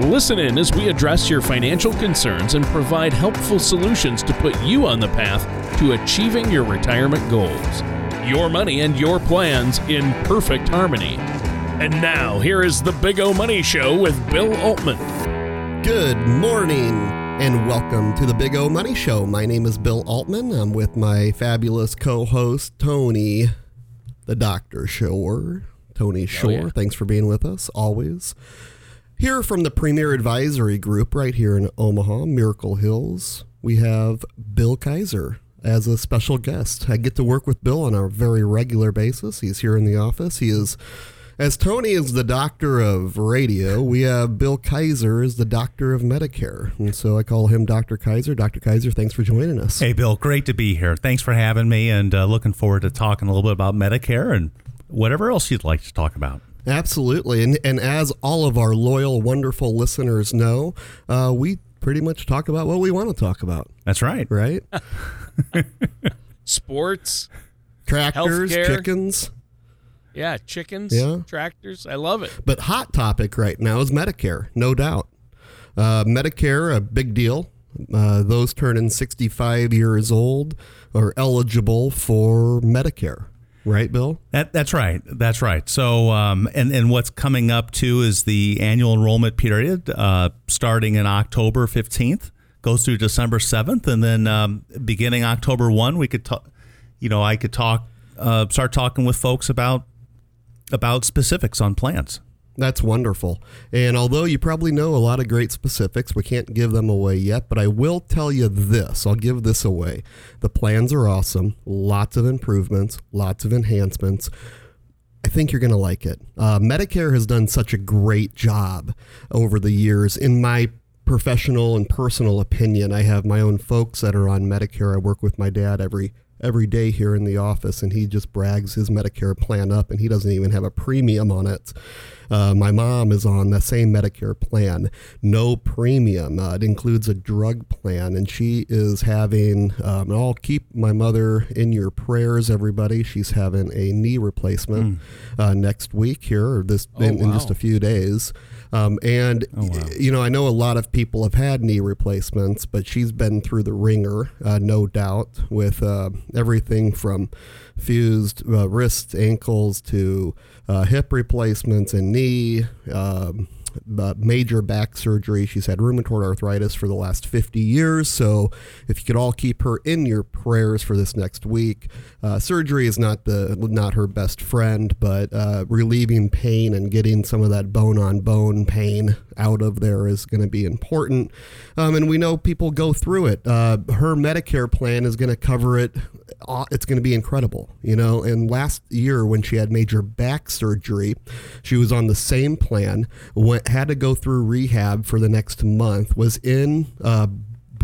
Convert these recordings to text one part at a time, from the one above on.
Listen in as we address your financial concerns and provide helpful solutions to put you on the path to achieving your retirement goals. Your money and your plans in perfect harmony. And now, here is the Big O Money Show with Bill Altman. Good morning and welcome to the Big O Money Show. My name is Bill Altman. I'm with my fabulous co host, Tony, the Dr. Shore. Tony oh, Shore, yeah. thanks for being with us always. Here from the Premier Advisory Group, right here in Omaha, Miracle Hills, we have Bill Kaiser as a special guest. I get to work with Bill on a very regular basis. He's here in the office. He is, as Tony is the doctor of radio, we have Bill Kaiser as the doctor of Medicare. And so I call him Dr. Kaiser. Dr. Kaiser, thanks for joining us. Hey, Bill, great to be here. Thanks for having me and uh, looking forward to talking a little bit about Medicare and whatever else you'd like to talk about. Absolutely. And, and as all of our loyal, wonderful listeners know, uh, we pretty much talk about what we want to talk about, That's right. right? Sports, Tractors, Healthcare. chickens. yeah, chickens, Yeah. tractors. I love it. But hot topic right now is Medicare, no doubt. Uh, Medicare, a big deal. Uh, those turning 65 years old are eligible for Medicare, right, Bill? That, that's right. That's right. So, um, and, and what's coming up too is the annual enrollment period uh, starting in October 15th, goes through December 7th. And then um, beginning October 1, we could talk, you know, I could talk, uh, start talking with folks about about specifics on plans. That's wonderful. And although you probably know a lot of great specifics, we can't give them away yet, but I will tell you this. I'll give this away. The plans are awesome, lots of improvements, lots of enhancements. I think you're going to like it. Uh, Medicare has done such a great job over the years. In my professional and personal opinion, I have my own folks that are on Medicare. I work with my dad every every day here in the office, and he just brags his Medicare plan up, and he doesn't even have a premium on it. Uh, my mom is on the same Medicare plan, no premium. Uh, it includes a drug plan, and she is having. Um, and I'll keep my mother in your prayers, everybody. She's having a knee replacement uh, next week here, or this in, in just a few days. Um, and you know, I know a lot of people have had knee replacements, but she's been through the ringer, uh, no doubt, with uh, everything from fused uh, wrists, ankles to uh, hip replacements and knee. Um, uh, major back surgery. She's had rheumatoid arthritis for the last 50 years. So, if you could all keep her in your prayers for this next week, uh, surgery is not the not her best friend, but uh, relieving pain and getting some of that bone on bone pain out of there is going to be important. Um, and we know people go through it. Uh, her Medicare plan is going to cover it. Uh, It's going to be incredible, you know. And last year, when she had major back surgery, she was on the same plan. Went had to go through rehab for the next month. Was in. Uh,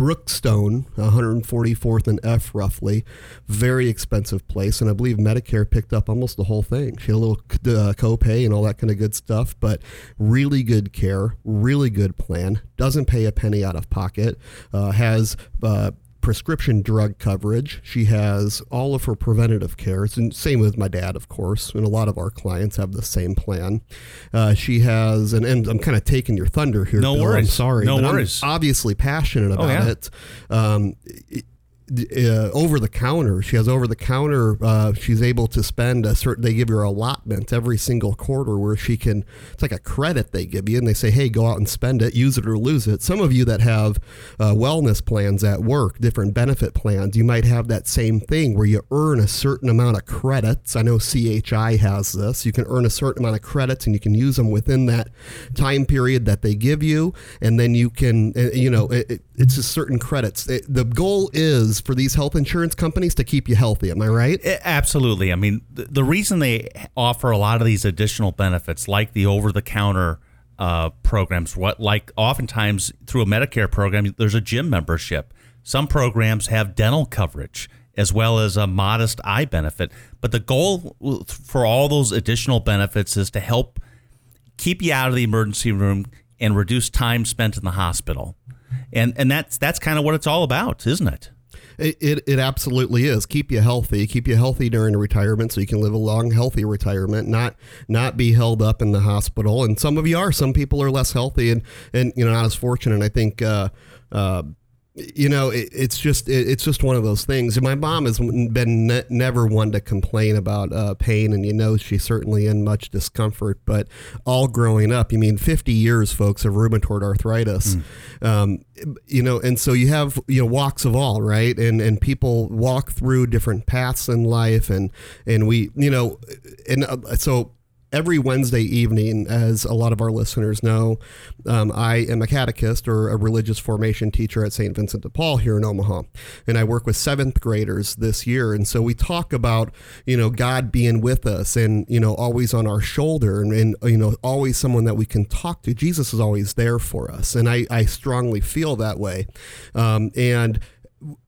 Brookestone, 144th and F, roughly, very expensive place, and I believe Medicare picked up almost the whole thing. She had a little uh, copay and all that kind of good stuff, but really good care, really good plan. Doesn't pay a penny out of pocket. Uh, has uh, prescription drug coverage. She has all of her preventative care. It's and same with my dad, of course, and a lot of our clients have the same plan. Uh, she has, and, and I'm kind of taking your thunder here. No Bill, I'm worries. sorry. No but I'm worries. obviously passionate about yeah. it. Um, it- uh, over the counter. She has over the counter. Uh, she's able to spend a certain. They give her allotment every single quarter where she can. It's like a credit they give you, and they say, "Hey, go out and spend it, use it or lose it." Some of you that have uh, wellness plans at work, different benefit plans, you might have that same thing where you earn a certain amount of credits. I know CHI has this. You can earn a certain amount of credits, and you can use them within that time period that they give you, and then you can, uh, you know, it, it's just certain credits. It- the goal is for these health insurance companies to keep you healthy. Am I right? Absolutely. I mean, the, the reason they offer a lot of these additional benefits, like the over-the-counter uh, programs, what like oftentimes through a Medicare program, there's a gym membership. Some programs have dental coverage as well as a modest eye benefit. But the goal for all those additional benefits is to help keep you out of the emergency room and reduce time spent in the hospital. And and that's that's kind of what it's all about, isn't it? It, it, it, absolutely is. Keep you healthy. Keep you healthy during retirement so you can live a long, healthy retirement, not not be held up in the hospital. And some of you are. Some people are less healthy and, and you know, not as fortunate. I think uh, uh, you know, it, it's just it, it's just one of those things. And my mom has been ne- never one to complain about uh, pain, and you know she's certainly in much discomfort. But all growing up, you mean fifty years, folks, of rheumatoid arthritis, mm. um, you know, and so you have you know walks of all, right? And and people walk through different paths in life, and and we you know, and uh, so every Wednesday evening, as a lot of our listeners know, um, I am a catechist or a religious formation teacher at St. Vincent de Paul here in Omaha. And I work with seventh graders this year. And so we talk about, you know, God being with us and, you know, always on our shoulder and, and you know, always someone that we can talk to. Jesus is always there for us. And I, I strongly feel that way. Um, and,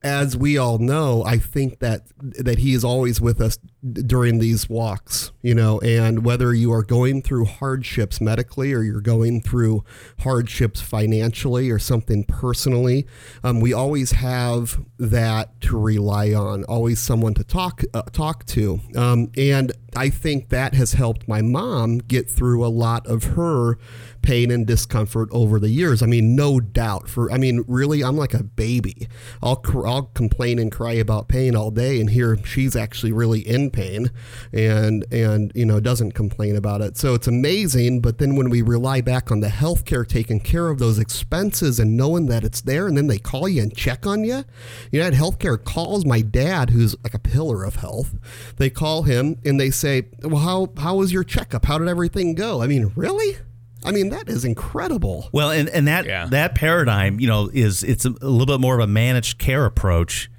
as we all know, I think that that he is always with us during these walks, you know, and whether you are going through hardships medically or you're going through hardships financially or something personally, um, we always have that to rely on, always someone to talk uh, talk to, um, and I think that has helped my mom get through a lot of her pain and discomfort over the years. I mean, no doubt. For I mean, really, I'm like a baby. I'll I'll complain and cry about pain all day, and here she's actually really in pain, and and you know doesn't complain about it. So it's amazing. But then when we rely back on the healthcare taking care of those expenses and knowing that it's there, and then they call you and check on you, you know, that healthcare calls my dad, who's like a pillar of health. They call him and they say, "Well, how how was your checkup? How did everything go?" I mean, really? I mean, that is incredible. Well, and, and that yeah. that paradigm, you know, is it's a, a little bit more of a managed care approach,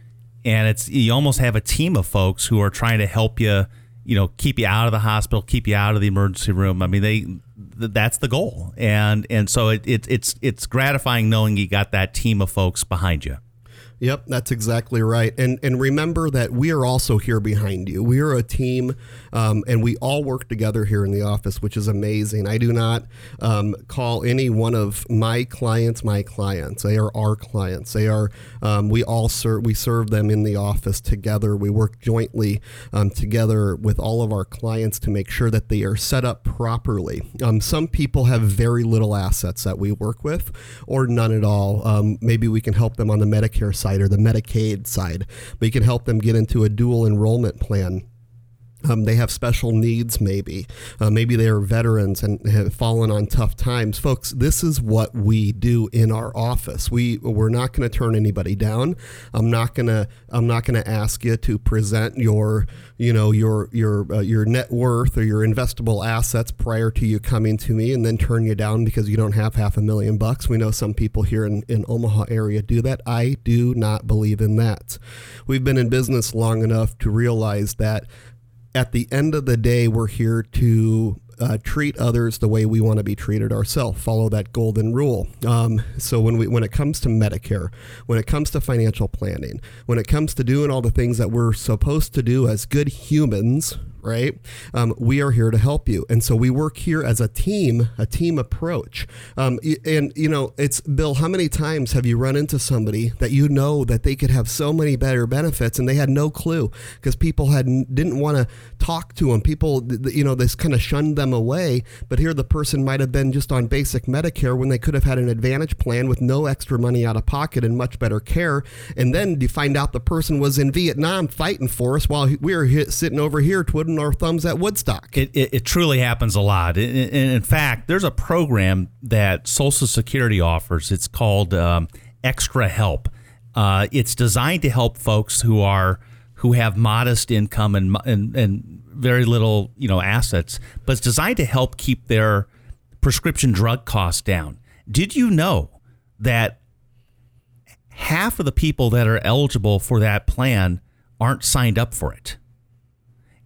and it's you almost have a team of folks who are trying to help you, you know, keep you out of the hospital, keep you out of the emergency room. I mean, they that's the goal, and and so it, it it's it's gratifying knowing you got that team of folks behind you. Yep, that's exactly right. And and remember that we are also here behind you. We are a team, um, and we all work together here in the office, which is amazing. I do not um, call any one of my clients my clients. They are our clients. They are. Um, we all serve. We serve them in the office together. We work jointly um, together with all of our clients to make sure that they are set up properly. Um, some people have very little assets that we work with, or none at all. Um, maybe we can help them on the Medicare side side or the Medicaid side. We can help them get into a dual enrollment plan um, they have special needs, maybe. Uh, maybe they are veterans and have fallen on tough times. Folks, this is what we do in our office. We we're not going to turn anybody down. I'm not gonna I'm not gonna ask you to present your you know your your uh, your net worth or your investable assets prior to you coming to me and then turn you down because you don't have half a million bucks. We know some people here in in Omaha area do that. I do not believe in that. We've been in business long enough to realize that at the end of the day, we're here to uh, treat others the way we want to be treated ourselves. Follow that golden rule. Um, so when we when it comes to Medicare, when it comes to financial planning, when it comes to doing all the things that we're supposed to do as good humans, right? Um, we are here to help you. And so we work here as a team, a team approach. Um, and, you know, it's Bill, how many times have you run into somebody that you know that they could have so many better benefits and they had no clue because people had didn't want to talk to them. People, you know, this kind of shunned them away. But here the person might have been just on basic Medicare when they could have had an advantage plan with no extra money out of pocket and much better care. And then you find out the person was in Vietnam fighting for us while we were sitting over here twiddling our thumbs at Woodstock. It, it, it truly happens a lot. In, in, fact, there's a program that Social Security offers. It's called um, Extra Help. Uh, it's designed to help folks who are who have modest income and, and and very little you know assets, but it's designed to help keep their prescription drug costs down. Did you know that half of the people that are eligible for that plan aren't signed up for it?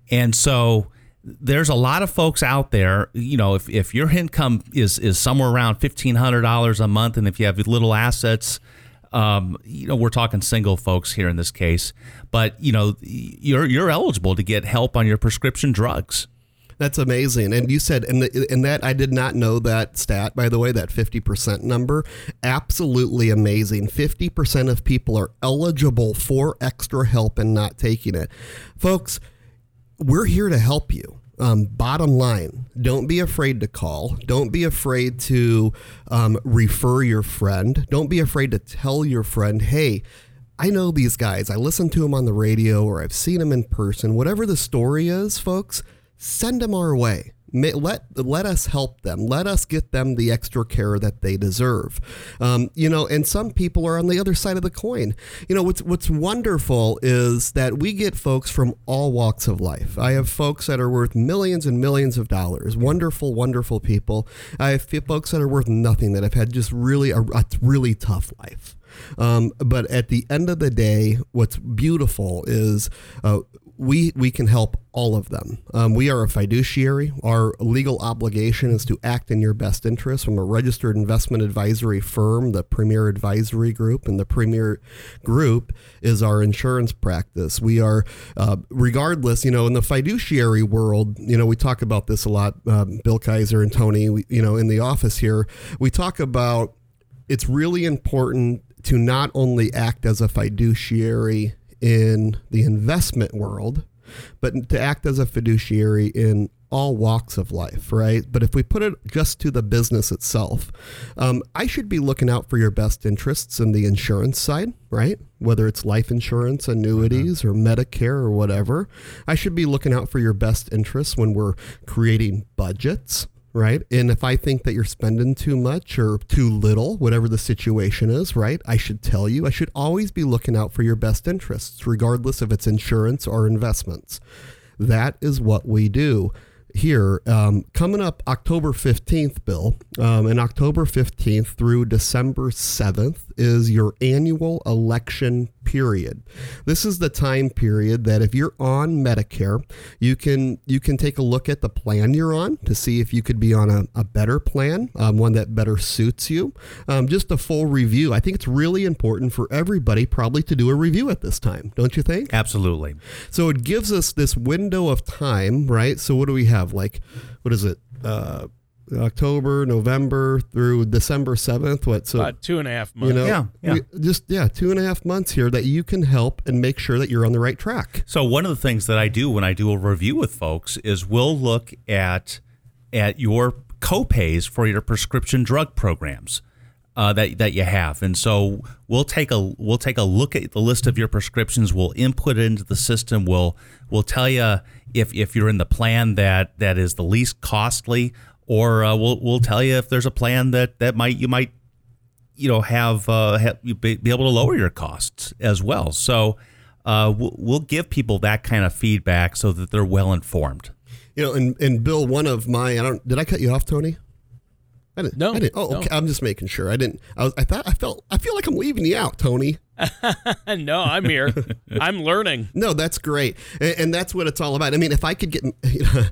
And so there's a lot of folks out there, you know, if, if your income is, is somewhere around $1,500 a month and if you have little assets, um, you know, we're talking single folks here in this case, but you know, you're you're eligible to get help on your prescription drugs. That's amazing. And you said, and, the, and that I did not know that stat, by the way, that 50% number. Absolutely amazing. 50% of people are eligible for extra help and not taking it. Folks, we're here to help you. Um, bottom line, don't be afraid to call. Don't be afraid to um, refer your friend. Don't be afraid to tell your friend, hey, I know these guys. I listen to them on the radio or I've seen them in person. Whatever the story is, folks, send them our way. Let let us help them. Let us get them the extra care that they deserve. Um, you know, and some people are on the other side of the coin. You know, what's what's wonderful is that we get folks from all walks of life. I have folks that are worth millions and millions of dollars. Wonderful, wonderful people. I have folks that are worth nothing that have had just really a, a really tough life. Um, but at the end of the day, what's beautiful is uh, we we can help all of them. Um, we are a fiduciary. Our legal obligation is to act in your best interest. From a registered investment advisory firm, the Premier Advisory Group, and the Premier Group is our insurance practice. We are, uh, regardless, you know, in the fiduciary world, you know, we talk about this a lot. Um, Bill Kaiser and Tony, we, you know, in the office here, we talk about it's really important to not only act as a fiduciary in the investment world, but to act as a fiduciary in all walks of life, right? But if we put it just to the business itself, um, I should be looking out for your best interests in the insurance side, right? Whether it's life insurance, annuities, mm-hmm. or Medicare or whatever. I should be looking out for your best interests when we're creating budgets, right? And if I think that you're spending too much or too little, whatever the situation is, right? I should tell you. I should always be looking out for your best interests, regardless if it's insurance or investments. That is what we do here. Um, coming up October 15th, Bill, um, and October 15th through December 7th is your annual election period. This is the time period that if you're on Medicare, you can you can take a look at the plan you're on to see if you could be on a, a better plan, um, one that better suits you. Um, just a full review. I think it's really important for everybody probably to do a review at this time, don't you think? Absolutely. So it gives us this window of time, right? So what do we have? Like, what is it? Uh, October, November through December seventh. What so About two and a half months? You know, yeah, yeah. just yeah, two and a half months here that you can help and make sure that you're on the right track. So one of the things that I do when I do a review with folks is we'll look at at your copays for your prescription drug programs. Uh, that that you have, and so we'll take a we'll take a look at the list of your prescriptions. We'll input it into the system. We'll we'll tell you if if you're in the plan that that is the least costly or uh, we'll we'll tell you if there's a plan that that might you might you know have, uh, have be, be able to lower your costs as well. So uh, we'll, we'll give people that kind of feedback so that they're well informed. You know, and and Bill, one of my I don't did I cut you off, Tony? I didn't. No. I didn't. Oh, okay. No. I'm just making sure. I didn't. I was. I thought. I felt. I feel like I'm leaving you out, Tony. no, I'm here. I'm learning. No, that's great, and, and, that's what it's all about. I mean, if I could get, you know,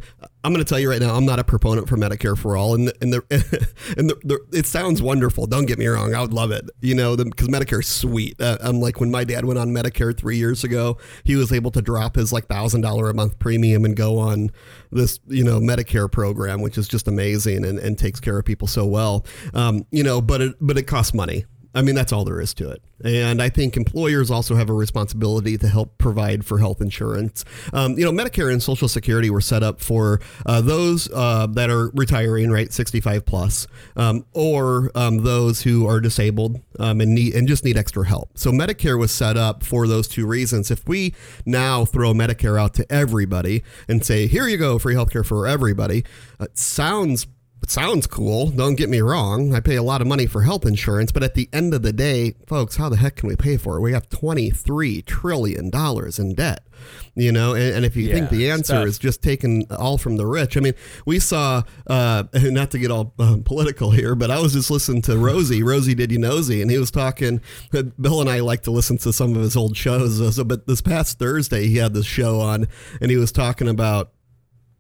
I'm going to tell you right now, I'm not a proponent for Medicare for all, and the, and the, and the, the it sounds wonderful. Don't get me wrong, I would love it, you know, because Medicare's sweet. Uh, I'm like when my dad went on Medicare three years ago, he was able to drop his like thousand dollar a month premium and go on this, you know, Medicare program, which is just amazing and, and takes care of people so well. Um, you know, but it but it costs money I mean, that's all there is to it. And I think employers also have a responsibility to help provide for health insurance. Um, you know, Medicare and Social Security were set up for uh, those uh, that are retiring, right, 65 plus, um, or um, those who are disabled um, and need and just need extra help. So Medicare was set up for those two reasons. If we now throw Medicare out to everybody and say, "Here you go, free healthcare for everybody," it sounds it sounds cool. Don't get me wrong. I pay a lot of money for health insurance, but at the end of the day, folks, how the heck can we pay for it? We have $23 trillion in debt. You know, and, and if you yeah, think the answer is just taking all from the rich, I mean, we saw, uh, not to get all uh, political here, but I was just listening to Rosie, Rosie Did You Nosy, and he was talking. Bill and I like to listen to some of his old shows. So, but this past Thursday, he had this show on, and he was talking about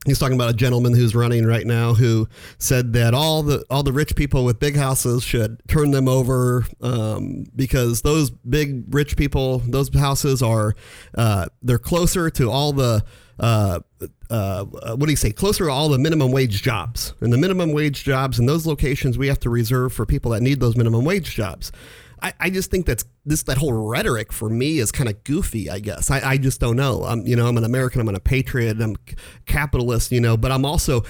he's talking about a gentleman who's running right now who said that all the all the rich people with big houses should turn them over um, because those big rich people those houses are uh, they're closer to all the uh, uh, what do you say? Closer to all the minimum wage jobs. And the minimum wage jobs in those locations we have to reserve for people that need those minimum wage jobs I, I just think that's this that whole rhetoric for me is kind of goofy. I guess I, I just don't know. I'm you know I'm an American. I'm a patriot. I'm capitalist. You know, but I'm also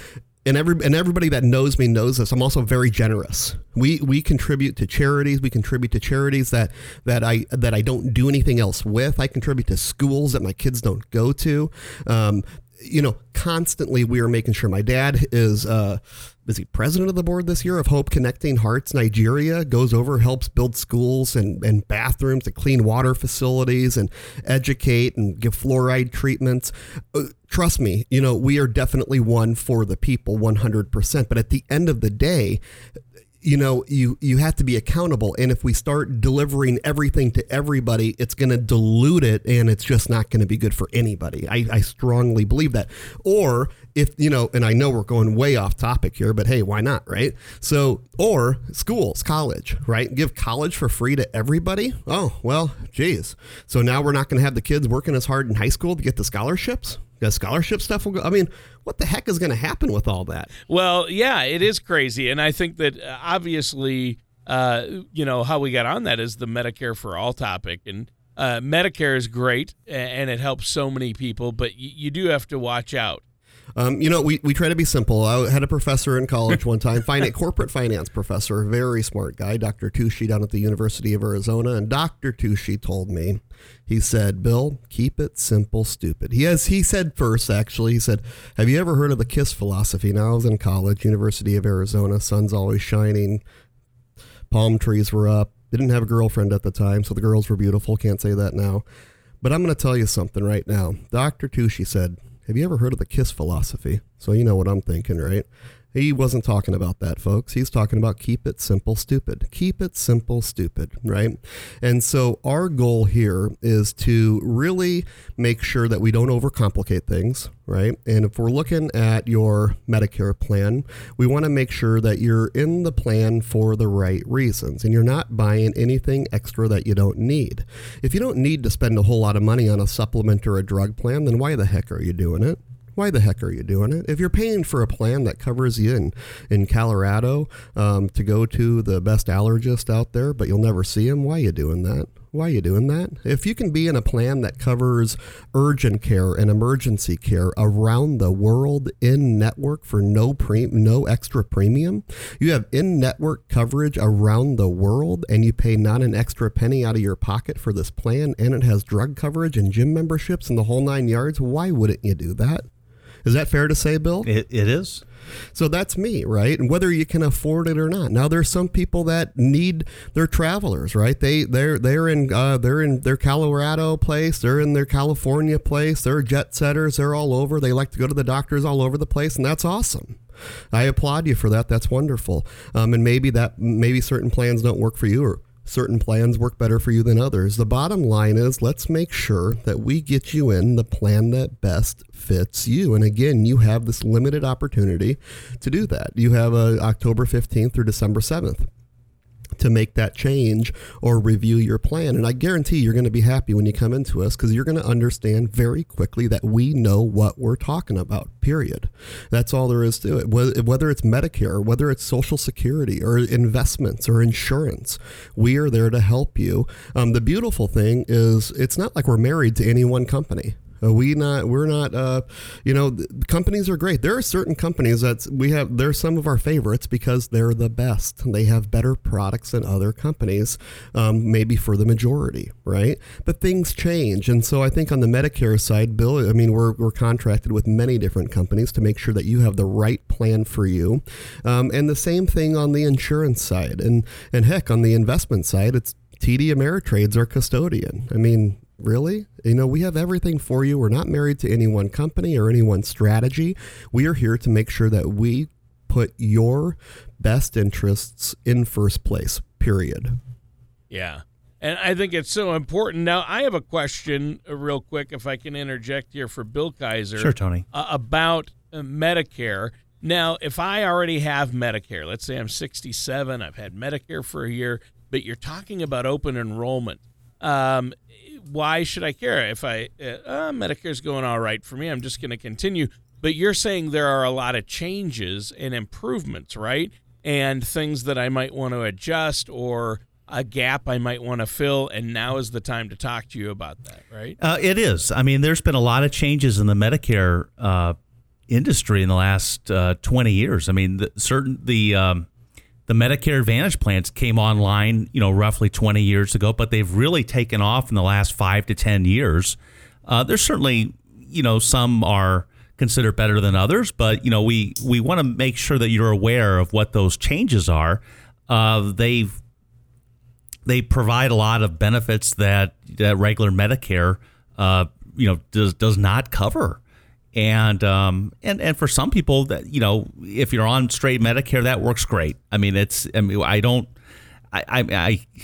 and every and everybody that knows me knows this. I'm also very generous. We we contribute to charities. We contribute to charities that that I that I don't do anything else with. I contribute to schools that my kids don't go to. Um, you know, constantly we are making sure my dad is uh, is he president of the board this year of Hope Connecting Hearts Nigeria goes over helps build schools and, and bathrooms and clean water facilities and educate and give fluoride treatments. Uh, trust me, you know, we are definitely one for the people 100%. But at the end of the day, you know you you have to be accountable. And if we start delivering everything to everybody it's going to dilute it and it's just not going to be good for anybody. I, I strongly believe that. Or if you know and i know we're going way off topic here but hey why not right? So or schools college right? Give college for free to everybody? Oh well geez. So now we're not going to have the kids working as hard in high school to get the scholarships the scholarship stuff will go. I mean, what the heck is going to happen with all that? Well, yeah, it is crazy, and I think that uh, obviously, uh, you know, how we got on that is the Medicare for all topic, and uh, Medicare is great, and it helps so many people, but y- you do have to watch out. Um, you know, we, we try to be simple. I had a professor in college one time, finance, corporate finance professor, very smart guy, Dr. Tucci down at the University of Arizona. And Dr. Tucci told me, he said, Bill, keep it simple, stupid. He has he said first, actually, he said, Have you ever heard of the KISS philosophy? Now I was in college, University of Arizona, sun's always shining, palm trees were up. Didn't have a girlfriend at the time, so the girls were beautiful. Can't say that now. But I'm going to tell you something right now. Dr. Tucci said, have you ever heard of the KISS philosophy? So you know what I'm thinking, right? He wasn't talking about that, folks. He's talking about keep it simple, stupid. Keep it simple, stupid, right? And so our goal here is to really make sure that we don't overcomplicate things, right? And if we're looking at your Medicare plan, we want to make sure that you're in the plan for the right reasons and you're not buying anything extra that you don't need. If you don't need to spend a whole lot of money on a supplement or a drug plan, then why the heck are you doing it? Why the heck are you doing it? If you're paying for a plan that covers you in, in Colorado um, to go to the best allergist out there, but you'll never see him, why are you doing that? Why are you doing that? If you can be in a plan that covers urgent care and emergency care around the world in network for no pre- no extra premium, you have in network coverage around the world and you pay not an extra penny out of your pocket for this plan and it has drug coverage and gym memberships and the whole nine yards, why wouldn't you do that? Is that fair to say, Bill? It, it is. So that's me, right? And whether you can afford it or not. Now there's some people that need their travelers, right? They they're they're in uh, they're in their Colorado place, they're in their California place, they're jet setters, they're all over. They like to go to the doctors all over the place, and that's awesome. I applaud you for that. That's wonderful. Um, and maybe that maybe certain plans don't work for you, or certain plans work better for you than others. The bottom line is let's make sure that we get you in the plan that best fits you. And again, you have this limited opportunity to do that. You have a October 15th through December 7th to make that change or review your plan. And I guarantee you're going to be happy when you come into us because you're going to understand very quickly that we know what we're talking about, period. That's all there is to it. Whether it's Medicare, whether it's Social Security or investments or insurance, we are there to help you. Um, the beautiful thing is it's not like we're married to any one company. Uh, we not we're not uh, you know companies are great. There are certain companies that we have. They're some of our favorites because they're the best. They have better products than other companies, um, maybe for the majority, right? But things change, and so I think on the Medicare side, Bill. I mean, we're we're contracted with many different companies to make sure that you have the right plan for you, um, and the same thing on the insurance side, and and heck, on the investment side, it's TD Ameritrade's our custodian. I mean, Really? You know, we have everything for you. We're not married to any one company or any one strategy. We are here to make sure that we put your best interests in first place, period. Yeah. And I think it's so important. Now, I have a question, uh, real quick, if I can interject here for Bill Kaiser. Sure, Tony. Uh, about uh, Medicare. Now, if I already have Medicare, let's say I'm 67, I've had Medicare for a year, but you're talking about open enrollment. Um, why should I care if I uh, uh Medicare's going all right for me? I'm just going to continue. But you're saying there are a lot of changes and improvements, right? And things that I might want to adjust or a gap I might want to fill, and now is the time to talk to you about that, right? Uh, it is. I mean, there's been a lot of changes in the Medicare uh, industry in the last uh, 20 years. I mean, the, certain the um, the Medicare Advantage plans came online, you know, roughly 20 years ago, but they've really taken off in the last five to 10 years. Uh, there's certainly, you know, some are considered better than others, but you know, we we want to make sure that you're aware of what those changes are. Uh, they've they provide a lot of benefits that, that regular Medicare, uh, you know, does does not cover. And um, and and for some people that you know, if you're on straight Medicare, that works great. I mean, it's I mean, I don't, I I. I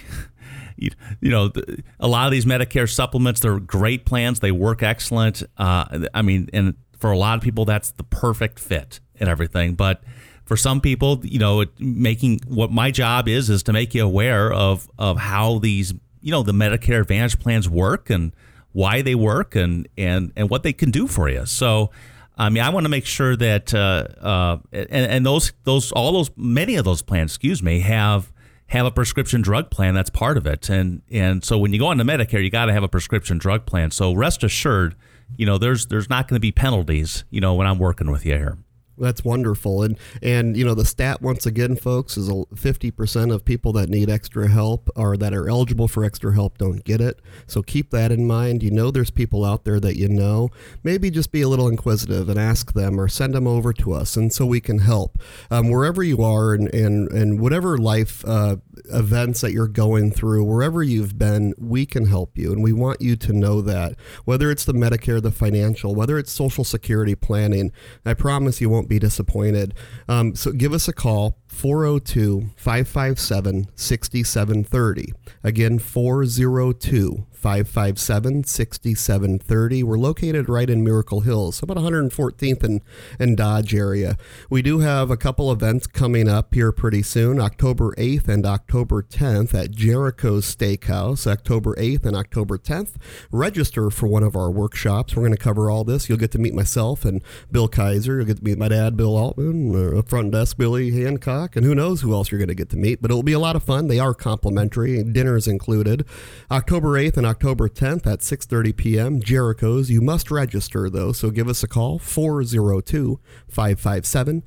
you know, a lot of these Medicare supplements, they're great plans. They work excellent. Uh, I mean, and for a lot of people, that's the perfect fit and everything. But for some people, you know, making what my job is is to make you aware of of how these, you know, the Medicare Advantage plans work and why they work and and and what they can do for you. So. I mean, I want to make sure that, uh, uh, and, and those, those, all those, many of those plans, excuse me, have have a prescription drug plan that's part of it. And and so when you go on to Medicare, you got to have a prescription drug plan. So rest assured, you know, there's there's not going to be penalties, you know, when I'm working with you here. That's wonderful. And and you know the stat once again folks is 50% of people that need extra help or that are eligible for extra help don't get it. So keep that in mind. You know there's people out there that you know. Maybe just be a little inquisitive and ask them or send them over to us and so we can help. Um, wherever you are and and, and whatever life uh, events that you're going through, wherever you've been, we can help you and we want you to know that. Whether it's the Medicare, the financial, whether it's social security planning, I promise you won't be disappointed. Um, so give us a call, 402 557 6730. Again, 402 557 6730. We're located right in Miracle Hills, about 114th and, and Dodge area. We do have a couple events coming up here pretty soon October 8th and October 10th at Jerico's Steakhouse, October 8th and October 10th. Register for one of our workshops. We're going to cover all this. You'll get to meet myself and Bill Kaiser. You'll get to meet my dad, Bill Altman, uh, front desk Billy Hancock, and who knows who else you're going to get to meet. But it'll be a lot of fun. They are complimentary, dinner's included. October 8th and October 10th at 6:30 p.m. Jerico's. You must register though, so give us a call 402 557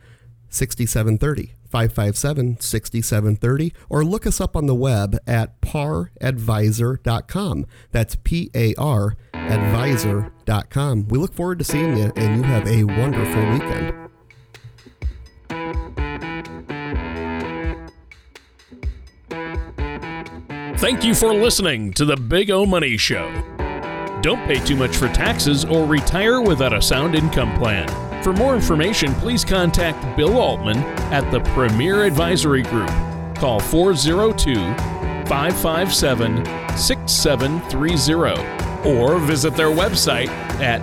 6730. 557 6730 or look us up on the web at paradvisor.com. That's P A R advisor.com. We look forward to seeing you and you have a wonderful weekend. Thank you for listening to the Big O Money Show. Don't pay too much for taxes or retire without a sound income plan. For more information, please contact Bill Altman at the Premier Advisory Group. Call 402 557 6730 or visit their website at